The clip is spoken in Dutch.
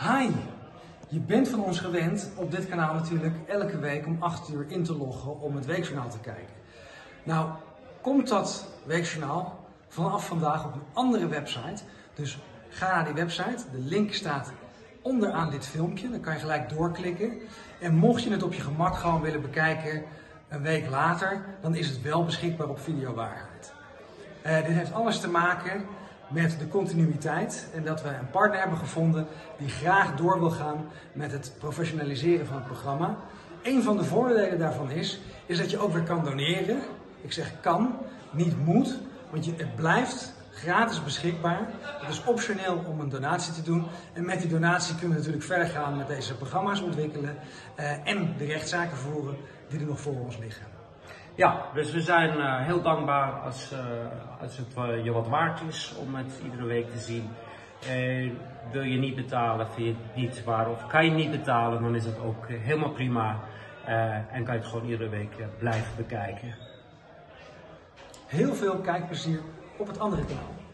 Hi! Je bent van ons gewend op dit kanaal natuurlijk elke week om 8 uur in te loggen om het weekjournaal te kijken. Nou, komt dat weekjournaal vanaf vandaag op een andere website. Dus ga naar die website. De link staat onderaan dit filmpje. Dan kan je gelijk doorklikken. En mocht je het op je gemak gewoon willen bekijken een week later, dan is het wel beschikbaar op videowaarheid. Uh, dit heeft alles te maken met de continuïteit en dat we een partner hebben gevonden die graag door wil gaan met het professionaliseren van het programma. Een van de voordelen daarvan is, is dat je ook weer kan doneren. Ik zeg kan, niet moet, want je, het blijft gratis beschikbaar. Het is optioneel om een donatie te doen. En met die donatie kunnen we natuurlijk verder gaan met deze programma's ontwikkelen uh, en de rechtszaken voeren die er nog voor ons liggen. Ja, dus we zijn uh, heel dankbaar als, uh, als het uh, je wat waard is om het iedere week te zien. wil je niet betalen, vind je het niet waar of kan je niet betalen, dan is het ook helemaal prima. en kan je het gewoon iedere week blijven bekijken. Heel veel kijkplezier op het andere kanaal.